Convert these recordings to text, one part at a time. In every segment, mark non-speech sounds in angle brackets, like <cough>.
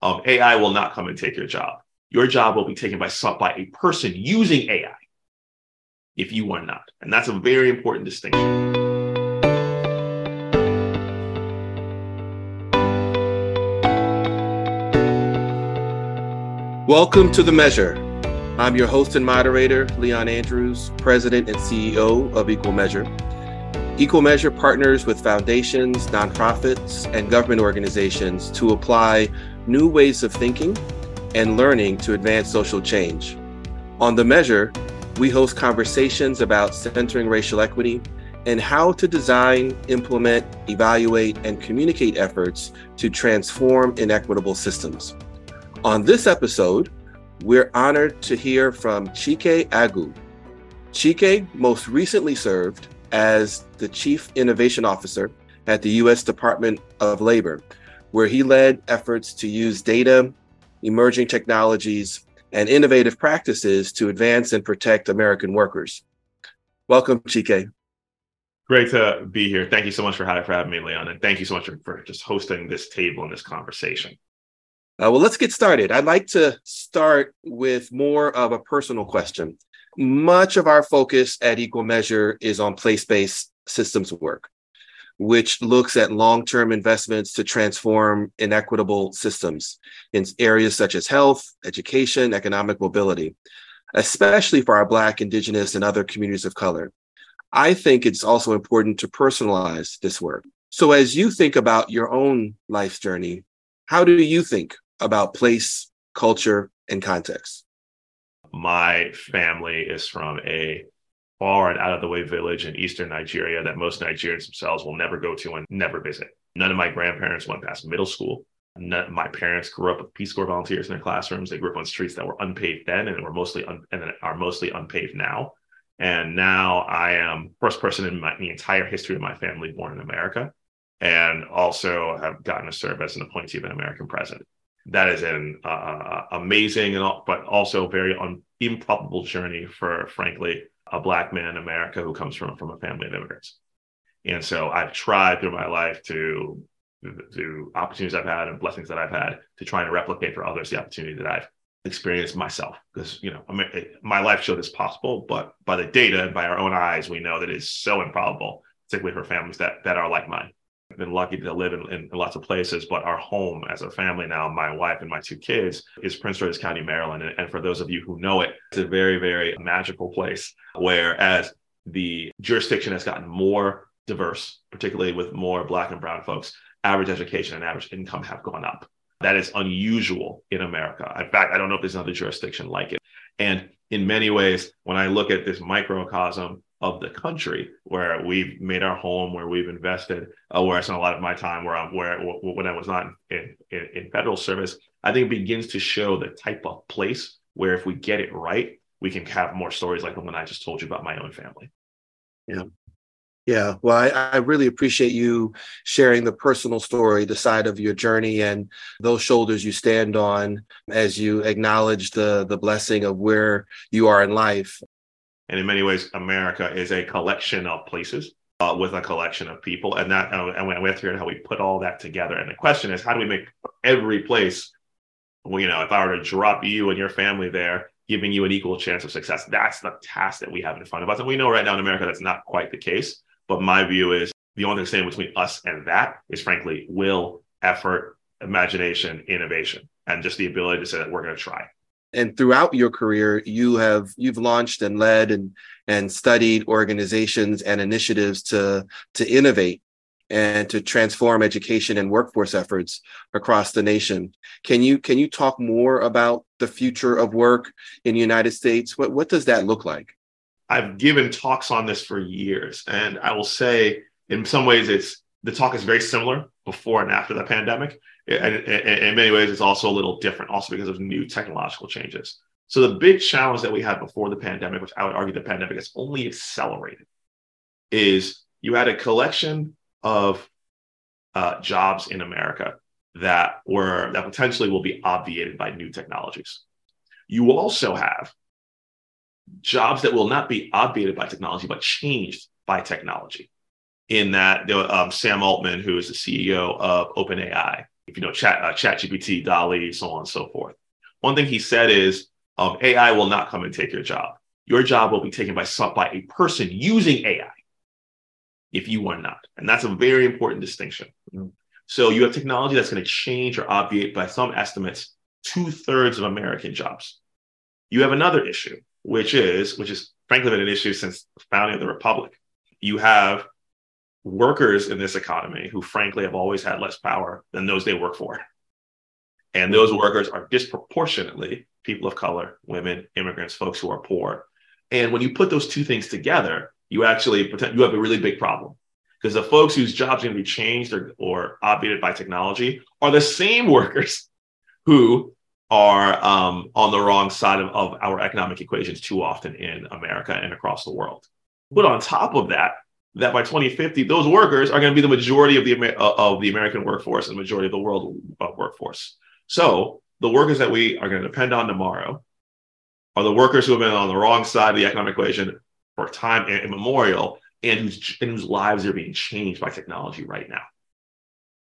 AI will not come and take your job. Your job will be taken by by a person using AI if you are not. And that's a very important distinction. Welcome to The Measure. I'm your host and moderator, Leon Andrews, President and CEO of Equal Measure. Equal Measure partners with foundations, nonprofits, and government organizations to apply new ways of thinking and learning to advance social change. On The Measure, we host conversations about centering racial equity and how to design, implement, evaluate, and communicate efforts to transform inequitable systems. On this episode, we're honored to hear from Chike Aguh. Chike most recently served as the Chief Innovation Officer at the U.S. Department of Labor, where he led efforts to use data, emerging technologies, and innovative practices to advance and protect American workers. Welcome, Chike. Great to be here. Thank you so much for having me, Leon, and thank you so much for just hosting this table and this conversation. Uh, well, let's get started. I'd like to start with more of a personal question. Much of our focus at Equal Measure is on place based systems work, which looks at long term investments to transform inequitable systems in areas such as health, education, economic mobility, especially for our Black, Indigenous, and other communities of color. I think it's also important to personalize this work. So, as you think about your own life's journey, how do you think about place, culture, and context? My family is from a far and out of the way village in eastern Nigeria that most Nigerians themselves will never go to and never visit. None of my grandparents went past middle school. None, my parents grew up with Peace Corps volunteers in their classrooms. They grew up on streets that were unpaved then and were mostly un, and are mostly unpaved now. And now I am first person in my, the entire history of my family born in America, and also have gotten to serve as an appointee of an American president that is an uh, uh, amazing and but also very un- improbable journey for frankly a black man in America who comes from from a family of immigrants. And so I've tried through my life to through opportunities I've had and blessings that I've had to try and replicate for others the opportunity that I've experienced myself. Because you know, my life showed it's possible, but by the data and by our own eyes, we know that it's so improbable, particularly for families that that are like mine been lucky to live in, in, lots of places, but our home as a family now, my wife and my two kids, is Prince George's County, Maryland. And, and for those of you who know it, it's a very, very magical place. Whereas the jurisdiction has gotten more diverse, particularly with more Black and Brown folks, average education and average income have gone up. That is unusual in America. In fact, I don't know if there's another jurisdiction like it. And in many ways, when I look at this microcosm of the country where we've made our home, where we've invested, uh, where I spent a lot of my time where I'm, where when I was not in, in, in federal service, I think it begins to show the type of place where if we get it right, we can have more stories like the one I just told you about my own family. Yeah. Yeah, well, I, I, really appreciate you sharing the personal story, the side of your journey, and those shoulders you stand on as you acknowledge the the blessing of where you are in life. And in many ways, America is a collection of places uh, with a collection of people. And that, uh, and we have to figure out how we put all that together. And the question is, how do we make every place, well, you know, if I were to drop you and your family there, giving you an equal chance of success, that's the task that we have in front of us. And we know right now in America that's not quite the case. But my view is the only thing between us and that is frankly will, effort, imagination, innovation, and just the ability to say that we're going to try and throughout your career you have you've launched and led and and studied organizations and initiatives to to innovate and to transform education and workforce efforts across the nation. Can you can you talk more about the future of work in the united states? What what does that look like? I've given talks on this for years and i will say in some ways it's the talk is very similar before and after the pandemic and in many ways, it's also a little different, also because of new technological changes. So the big challenge that we had before the pandemic, which I would argue the pandemic has only accelerated, is you had a collection of uh, jobs in America that were that potentially will be obviated by new technologies. You also have jobs that will not be obviated by technology, but changed by technology. In that, um, Sam Altman, who is the CEO of OpenAI, you know chat uh, chat gpt DALL-E so on and so forth. One thing he said is um, ai will not come and take your job. Your job will be taken by by a person using ai if you are not. And that's a very important distinction. Mm-hmm. so you have technology that's going to change or obviate by some estimates two-thirds of american jobs. You have another issue which is which is frankly been an issue since the founding of the republic. You have workers in this economy who frankly have always had less power than those they work for. And those workers are disproportionately people of color, women, immigrants, folks who are poor. And when you put those two things together, you actually you have a really big problem because the folks whose jobs are going to be changed or, or obviated by technology are the same <laughs> workers who are um, on the wrong side of, of our economic equations too often in America and across the world. But on top of that, that by 2050, those workers are going to be the majority of the uh, of the American workforce and majority of the world uh, workforce. So the workers that we are going to depend on tomorrow are the workers who have been on the wrong side of the economic equation for time immemorial and whose, and whose lives are being changed by technology right now.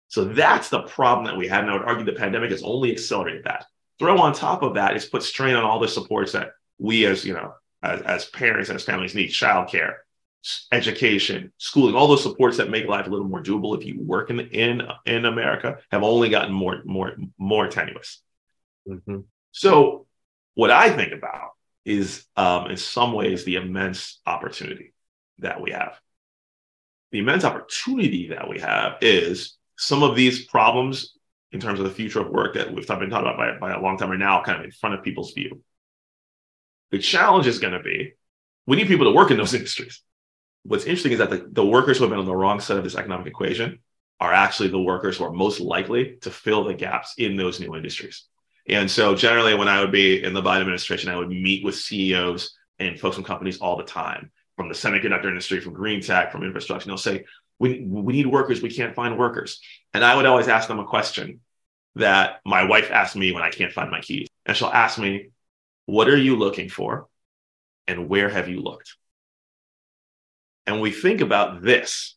So that's the problem that we have. And I would argue the pandemic has only accelerated that. Throw on top of that is put strain on all the supports that we as, you know, as, as parents, and as families need, childcare, education, schooling, all those supports that make life a little more doable if you work in in in America have only gotten more more more tenuous. Mm-hmm. So, what I think about is, um, in some ways, the immense opportunity that we have. The immense opportunity that we have is some of these problems in terms of the future of work that we've been talking about by, by a long time are now kind of in front of people's view. The challenge is going to be we need people to work in those <laughs> industries what's interesting is that the, the workers who have been on the wrong side of this economic equation are actually the workers who are most likely to fill the gaps in those new industries. And so generally when I would be in the Biden administration, I would meet with CEOs and folks from companies all the time, from the semiconductor industry, from green tech, from infrastructure. And they'll say, we, we need workers, we can't find workers. And I would always ask them a question that my wife asked me when I can't find my keys. And she'll ask me, what are you looking for? And where have you looked? And we think about this,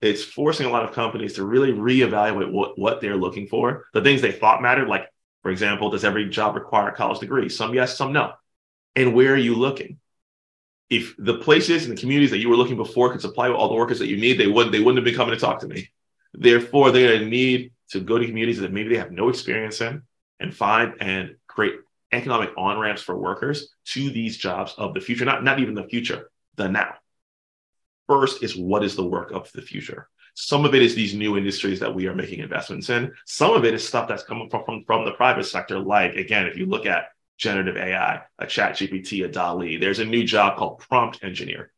it's forcing a lot of companies to really reevaluate what, what they're looking for, the things they thought mattered. Like, for example, does every job require a college degree? Some yes, some no. And where are you looking? If the places and the communities that you were looking before could supply all the workers that you need, they wouldn't, they wouldn't have been coming to talk to me. Therefore, they're going to need to go to communities that maybe they have no experience in and find and create economic on ramps for workers to these jobs of the future, not, not even the future, the now. First is what is the work of the future? Some of it is these new industries that we are making investments in. Some of it is stuff that's coming from, from, from the private sector. Like, again, if you look at generative AI, a chat GPT, a DALL-E, there's a new job called prompt engineer.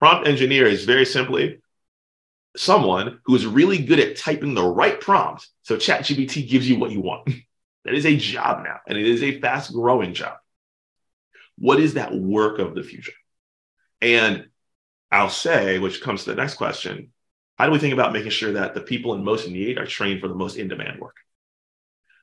Prompt engineer is very simply someone who is really good at typing the right prompt. So chat GPT gives you what you want. <laughs> that is a job now, and it is a fast growing job. What is that work of the future? And I'll say, which comes to the next question how do we think about making sure that the people in most need are trained for the most in demand work?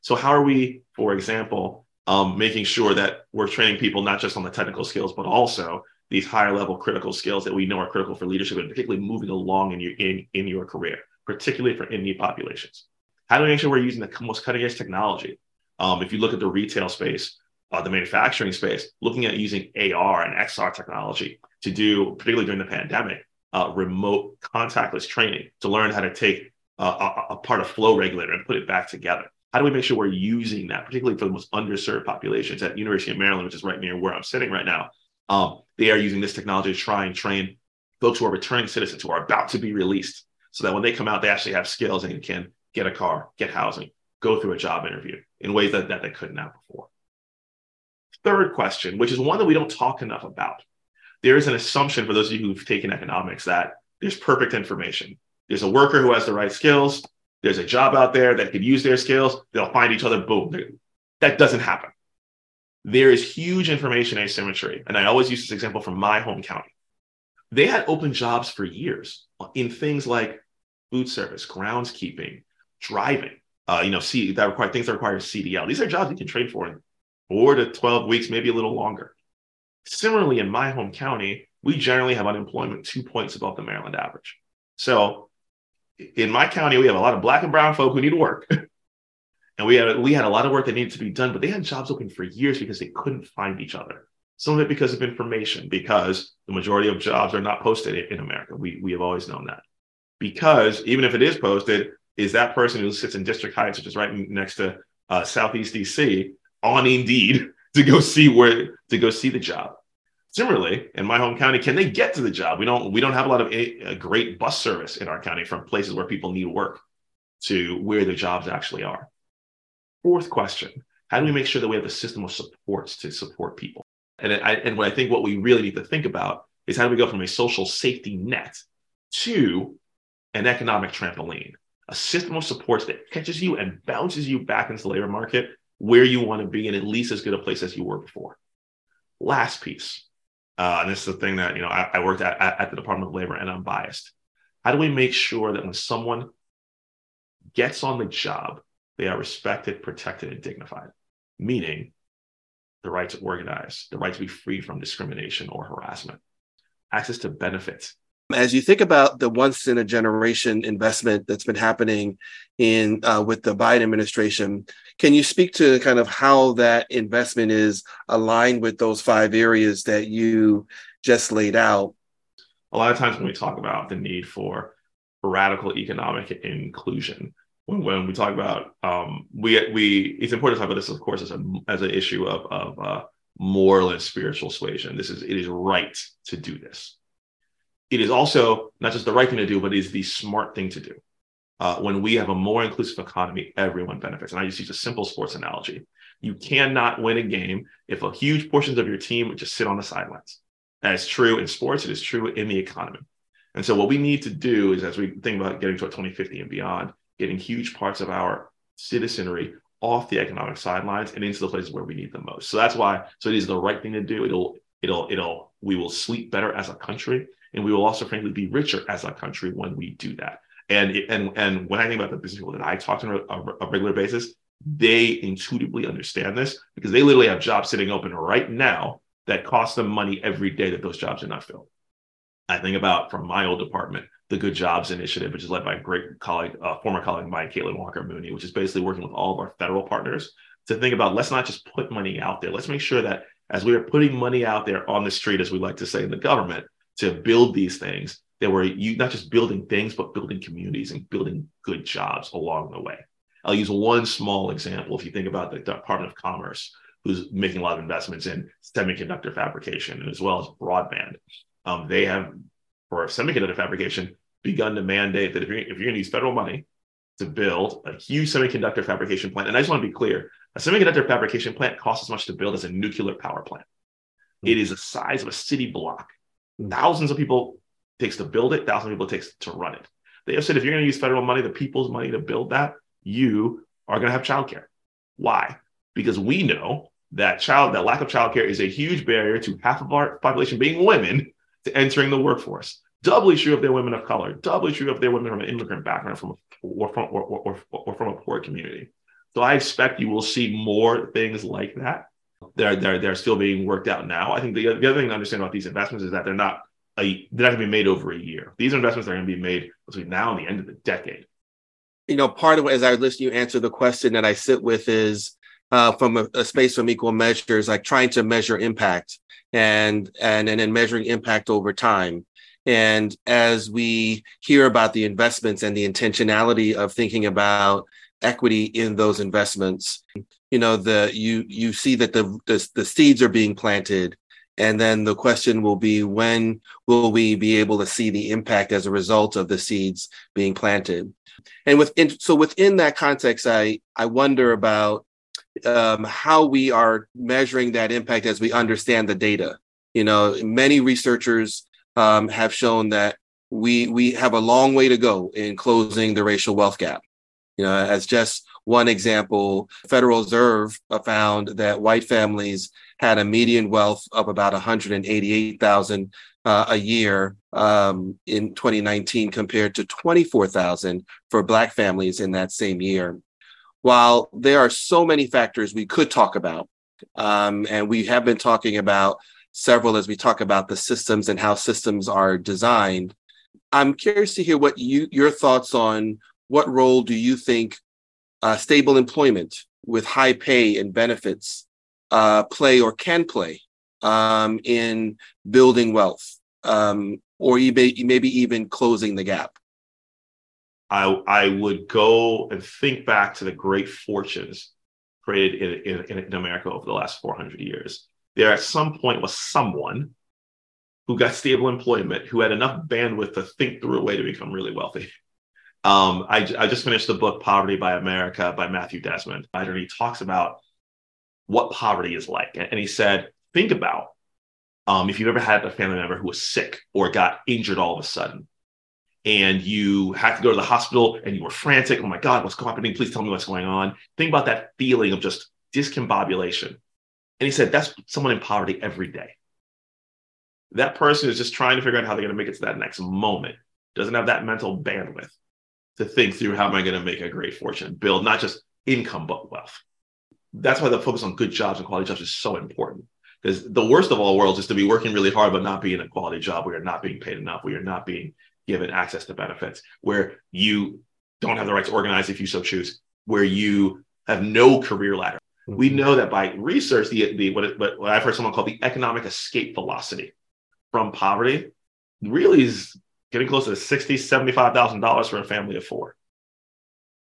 So, how are we, for example, um, making sure that we're training people not just on the technical skills, but also these higher level critical skills that we know are critical for leadership and particularly moving along in your in, in your career, particularly for in need populations? How do we make sure we're using the most cutting edge technology? Um, if you look at the retail space, uh, the manufacturing space, looking at using AR and XR technology to do, particularly during the pandemic, uh, remote contactless training to learn how to take uh, a, a, part of flow regulator and put it back together. How do we make sure we're using that, particularly for the most underserved populations at University of Maryland, which is right near where I'm sitting right now? Um, they are using this technology to try and train folks who are returning citizens who are about to be released, so that when they come out, they actually have skills and can get a car, get housing, go through a job interview in ways that, that they couldn't have before. Third question, which is one that we don't talk enough about, there is an assumption for those of you who've taken economics that there's perfect information. There's a worker who has the right skills. There's a job out there that could use their skills. They'll find each other. Boom. That doesn't happen. There is huge information asymmetry. And I always use this example from my home county. They had open jobs for years in things like food service, groundskeeping, driving, uh, you know, see that require things that require CDL. These are jobs you can train for in four to 12 weeks, maybe a little longer. Similarly, in my home county, we generally have unemployment two points above the Maryland average. So in my county, we have a lot of black and brown folk who need work. <laughs> and we had we had a lot of work that needed to be done, but they had jobs open for years because they couldn't find each other. Some of it because of information, because the majority of jobs are not posted in America. We we have always known that. Because even if it is posted, is that person who sits in District Heights, which is right next to uh, Southeast DC, on Indeed <laughs> to go see where to go see the job? Similarly, in my home county, can they get to the job? We don't. We don't have a lot of a, a great bus service in our county from places where people need work to where the jobs actually are. Fourth question: How do we make sure that we have a system of supports to support people? And I, and what I think what we really need to think about is how do we go from a social safety net to an economic trampoline, a system of supports that catches you and bounces you back into the labor market where you want to be in at least as good a place as you were before. Last piece uh, and this is the thing that you know I, I worked at, at the Department of Labor, and I'm biased. How do we make sure that when someone gets on the job, they are respected, protected, and dignified? Meaning, the right to organize, the right to be free from discrimination or harassment, access to benefits, as you think about the once in a generation investment that's been happening in uh, with the Biden administration, can you speak to kind of how that investment is aligned with those five areas that you just laid out? A lot of times when we talk about the need for radical economic inclusion, when, when we talk about um, we we it's important to talk about this, of course, as a as an issue of of uh, moral and spiritual suasion. This is it is right to do this it is also not just the right thing to do, but it is the smart thing to do. Uh, when we have a more inclusive economy, everyone benefits. And I just use a simple sports analogy. You cannot win a game if a huge portions of your team would just sit on the sidelines. That is true in sports. It is true in the economy. And so what we need to do is as we think about getting to 2050 and beyond, getting huge parts of our citizenry off the economic sidelines and into the places where we need them most. So that's why, so it is the right thing to do. It'll, it'll, it'll, we will sleep better as a country and we will also frankly be richer as a country when we do that. And and and when I think about the business people that I talk to on a, a regular basis, they intuitively understand this because they literally have jobs sitting open right now that cost them money every day that those jobs are not filled. I think about from my old department, the Good Jobs Initiative, which is led by a great colleague, uh, former colleague of mine, Caitlin Walker Mooney, which is basically working with all of our federal partners to think about let's not just put money out there. Let's make sure that as we are putting money out there on the street, as we like to say in the government, to build these things that were you not just building things, but building communities and building good jobs along the way. I'll use one small example. If you think about the Department of Commerce, who's making a lot of investments in semiconductor fabrication and as well as broadband, um, they have for semiconductor fabrication begun to mandate that if you're, if you're going to use federal money to build a huge semiconductor fabrication plant, and I just want to be clear, a semiconductor fabrication plant costs as much to build as a nuclear power plant. Mm-hmm. It is the size of a city block Thousands of people takes to build it, thousands of people takes to run it. They have said if you're going to use federal money, the people's money to build that, you are going to have childcare. Why? Because we know that child that lack of childcare is a huge barrier to half of our population being women to entering the workforce. Doubly true if they're women of color. Doubly true if they're women from an immigrant background, from a, or from or, or, or from a poor community. So I expect you will see more things like that they're they're they're still being worked out now. I think the, the other thing to understand about these investments is that they're not a, they're not going to be made over a year. These investments are going to be made between now and the end of the decade. You know, part of it, as I listen to you answer the question that I sit with is uh, from a, a, space from equal measures, like trying to measure impact and and and then measuring impact over time. And as we hear about the investments and the intentionality of thinking about equity in those investments, you know the you you see that the, the the seeds are being planted. And then the question will be when will we be able to see the impact as a result of the seeds being planted? And within so within that context i i wonder about um, how we are measuring that impact as we understand the data. You know many researchers um, have shown that we we have a long way to go in closing the racial wealth gap you know as just one example, Federal Reserve found that white families had a median wealth of about 188,000 uh, a year um, in 2019 compared to 24,000 for black families in that same year. While there are so many factors we could talk about, um, and we have been talking about several as we talk about the systems and how systems are designed, I'm curious to hear what you your thoughts on what role do you think uh, stable employment with high pay and benefits uh, play or can play um, in building wealth um, or maybe, even closing the gap? I, I would go and think back to the great fortunes created in, in, in America over the last 400 years. There at some point was someone who got stable employment, who had enough bandwidth to think through a way to become really wealthy. Um, I, I, just finished the book Poverty by America by Matthew Desmond. And he talks about what poverty is like. And he said, think about um, if you've ever had a family member who was sick or got injured all of a sudden, and you had to go to the hospital and you were frantic. Oh my God, what's happening? Please tell me what's going on. Think about that feeling of just discombobulation. And he said, that's someone in poverty every day. That person is just trying to figure out how they're going to make it to that next moment, doesn't have that mental bandwidth to think through how am I going to make a great fortune, build not just income, but wealth. That's why the focus on good jobs and quality jobs is so important. Because the worst of all worlds is to be working really hard, but not be in a quality job where you're not being paid enough, where you're not being given access to benefits, where you don't have the right to organize if you so choose, where you have no career ladder. Mm-hmm. We know that by research, the, the what, what I've heard someone call the economic escape velocity from poverty really is getting close to 60, $75,000 for a family of four.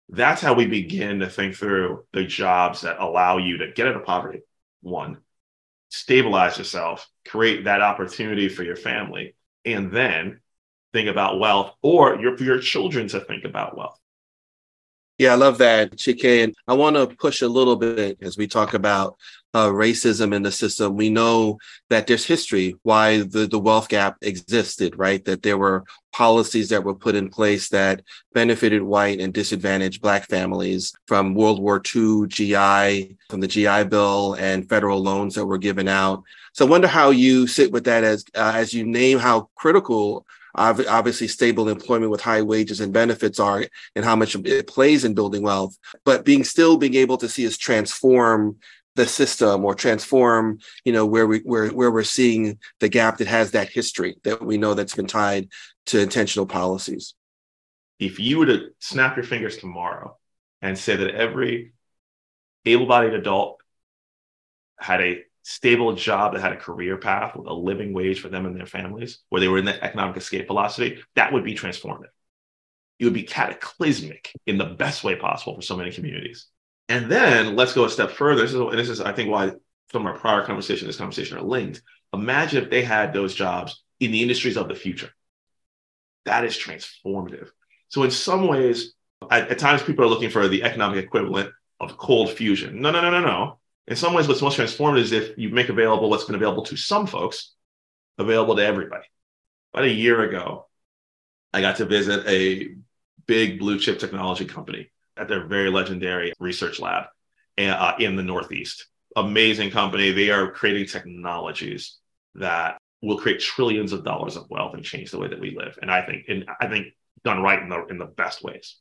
That's how we begin to think through the jobs that allow you to get out of poverty. One, stabilize yourself, create that opportunity for your family, and then think about wealth or your, for your children to think about wealth. Yeah, I love that, Chike. And I want to push a little bit as we talk about uh, racism in the system. We know that there's history why the, the wealth gap existed, right? That there were policies that were put in place that benefited white and disadvantaged Black families from World War II, GI, from the GI Bill, and federal loans that were given out. So I wonder how you sit with that as uh, as you name how critical obviously stable employment with high wages and benefits are and how much it plays in building wealth. But being still being able to see us transform the system or transform you know where we where where we're seeing the gap that has that history that we know that's been tied to intentional policies. If you were to snap your fingers tomorrow and say that every able-bodied adult had a stable job that had a career path with a living wage for them and their families, where they were in the economic escape velocity, that would be transformative. It would be cataclysmic in the best way possible for so many communities. And then let's go a step further. This is, this is I think, why from our prior conversation, this conversation are linked. Imagine if they had those jobs in the industries of the future. That is transformative. So, in some ways, at, at times people are looking for the economic equivalent of cold fusion. No, no, no, no, no in some ways, what's most transformative is if you make available what's been available to some folks, available to everybody. About a year ago, I got to visit a big blue chip technology company at their very legendary research lab uh, in the Northeast. Amazing company. They are creating technologies that will create trillions of dollars of wealth and change the way that we live. And I think, and I think done right in the in the best ways.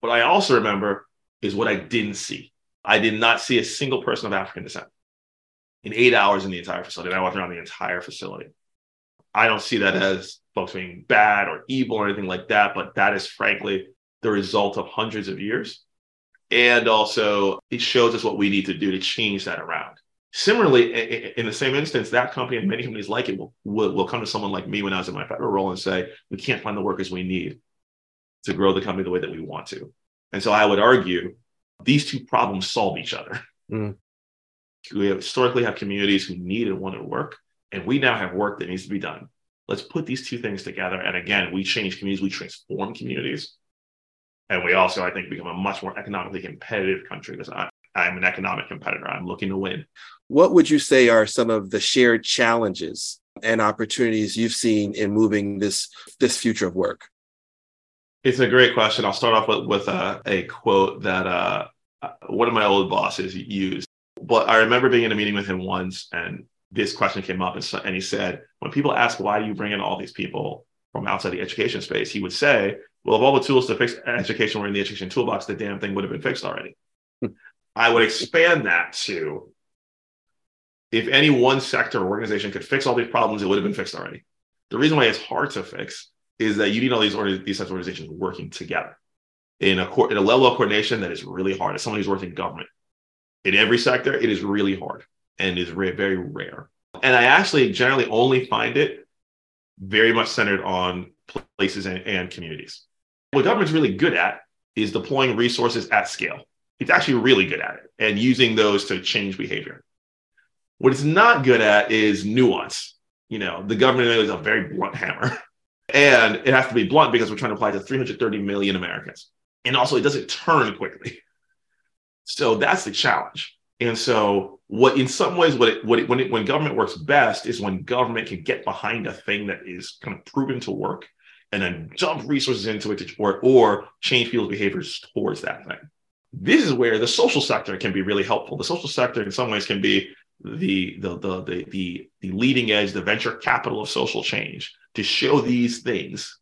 What I also remember is what I didn't see. I did not see a single person of African descent in eight hours in the entire facility. And I walked around the entire facility. I don't see that as folks being bad or evil or anything like that, but that is frankly the result of hundreds of years. And also, it shows us what we need to do to change that around. Similarly, in the same instance, that company and many companies like it will, will, will come to someone like me when I was in my federal role and say, we can't find the workers we need to grow the company the way that we want to. And so I would argue these two problems solve each other. Mm. We have historically have communities who need and want to work, and we now have work that needs to be done. Let's put these two things together. And again, we change communities, we transform communities. And we also, I think, become a much more economically competitive country because I, I'm an economic competitor. I'm looking to win. What would you say are some of the shared challenges and opportunities you've seen in moving this this future of work? It's a great question. I'll start off with, with a, a quote that uh, one of my old bosses used. But I remember being in a meeting with him once, and this question came up, and, so, and he said, "When people ask why do you bring in all these people from outside the education space, he would say, well, if all the tools to fix education were in the education toolbox, the damn thing would have been fixed already." Hmm. I would expand that to if any one sector or organization could fix all these problems, it would have been fixed already. The reason why it's hard to fix is that you need all these these types of organizations working together in a in a level of coordination that is really hard. As someone who's worked in government, in every sector, it is really hard and is very, rare. And I actually generally only find it very much centered on places and, and communities. What government's really good at is deploying resources at scale. It's actually really good at it and using those to change behavior. What it's not good at is nuance. You know, the government is a very blunt hammer. <laughs> And it has to be blunt because we're trying to apply to 330 million Americans. And also, it doesn't turn quickly. So that's the challenge. And so, what in some ways, what it, what it, when it, when government works best is when government can get behind a thing that is kind of proven to work, and then dump resources into it to, or or change people's behaviors towards that thing. This is where the social sector can be really helpful. The social sector, in some ways, can be the the the the the, the leading edge, the venture capital of social change to show these things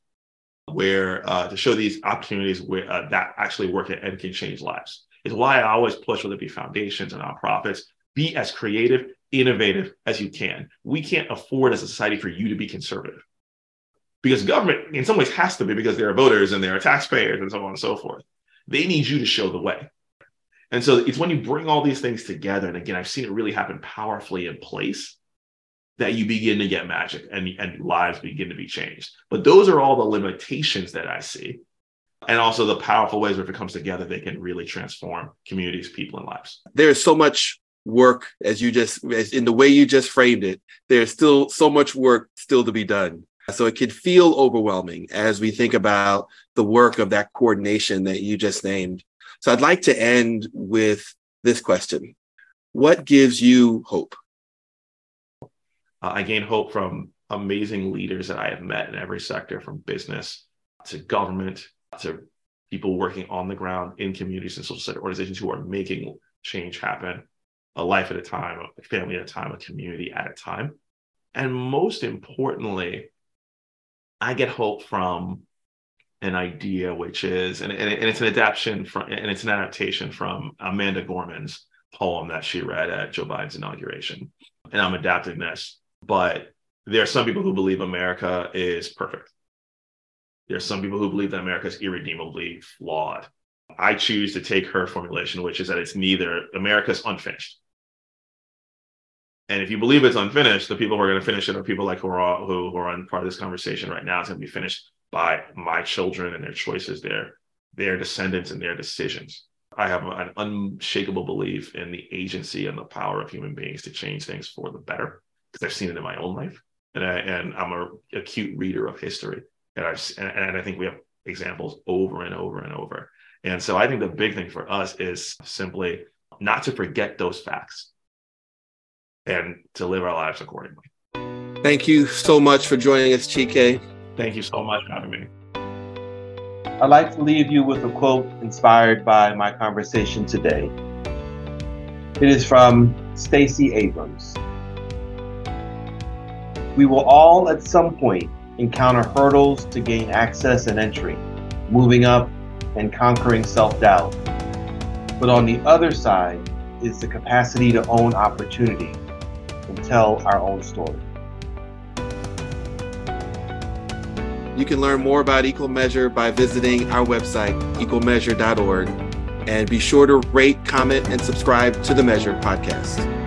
where uh, to show these opportunities where uh, that actually work and can change lives. Is why I always push whether it be foundations and nonprofits, be as creative, innovative as you can. We can't afford as a society for you to be conservative. Because government, in some ways, has to be because there are voters and there are taxpayers and so on and so forth. They need you to show the way. And so it's when you bring all these things together, and again, I've seen it really happen powerfully in place that you begin to get magic and, and lives begin to be changed. But those are all the limitations that I see. And also the powerful ways where if it comes together, they can really transform communities, people, and lives. There's so much work as you just as in the way you just framed it. There's still so much work still to be done. So it can feel overwhelming as we think about the work of that coordination that you just named. So I'd like to end with this question. What gives you hope? Uh, I gain hope from amazing leaders that I have met in every sector, from business to government to people working on the ground in communities and social sector organizations who are making change happen, a life at a time, a family at a time, a community at a time. And most importantly, I get hope from an idea, which is, and, and, it's an adaptation from, and it's an adaptation from Amanda Gorman's poem that she read at Joe Biden's inauguration. And I'm adapting this but there are some people who believe America is perfect. There are some people who believe that America is irredeemably flawed. I choose to take her formulation, which is that it's neither America's unfinished. And if you believe it's unfinished, the people who are going to finish it are people like who are who, who are on part of this conversation right now. It's going to be finished by my children and their choices, their their descendants and their decisions. I have an unshakable belief in the agency and the power of human beings to change things for the better because I've seen it in my own life, and I and I'm a acute reader of history, and I've and, and I think we have examples over and over and over. And so I think the big thing for us is simply not to forget those facts and to live our lives accordingly. Thank you so much for joining us, Chike. Thank you so much for having me. I'd like to leave you with a quote inspired by my conversation today. It is from Stacey Abrams. We will all at some point encounter hurdles to gain access and entry, moving up and conquering self doubt. But on the other side is the capacity to own opportunity and tell our own story. You can learn more about Equal Measure by visiting our website, equalmeasure.org, and be sure to rate, comment, and subscribe to the Measure podcast.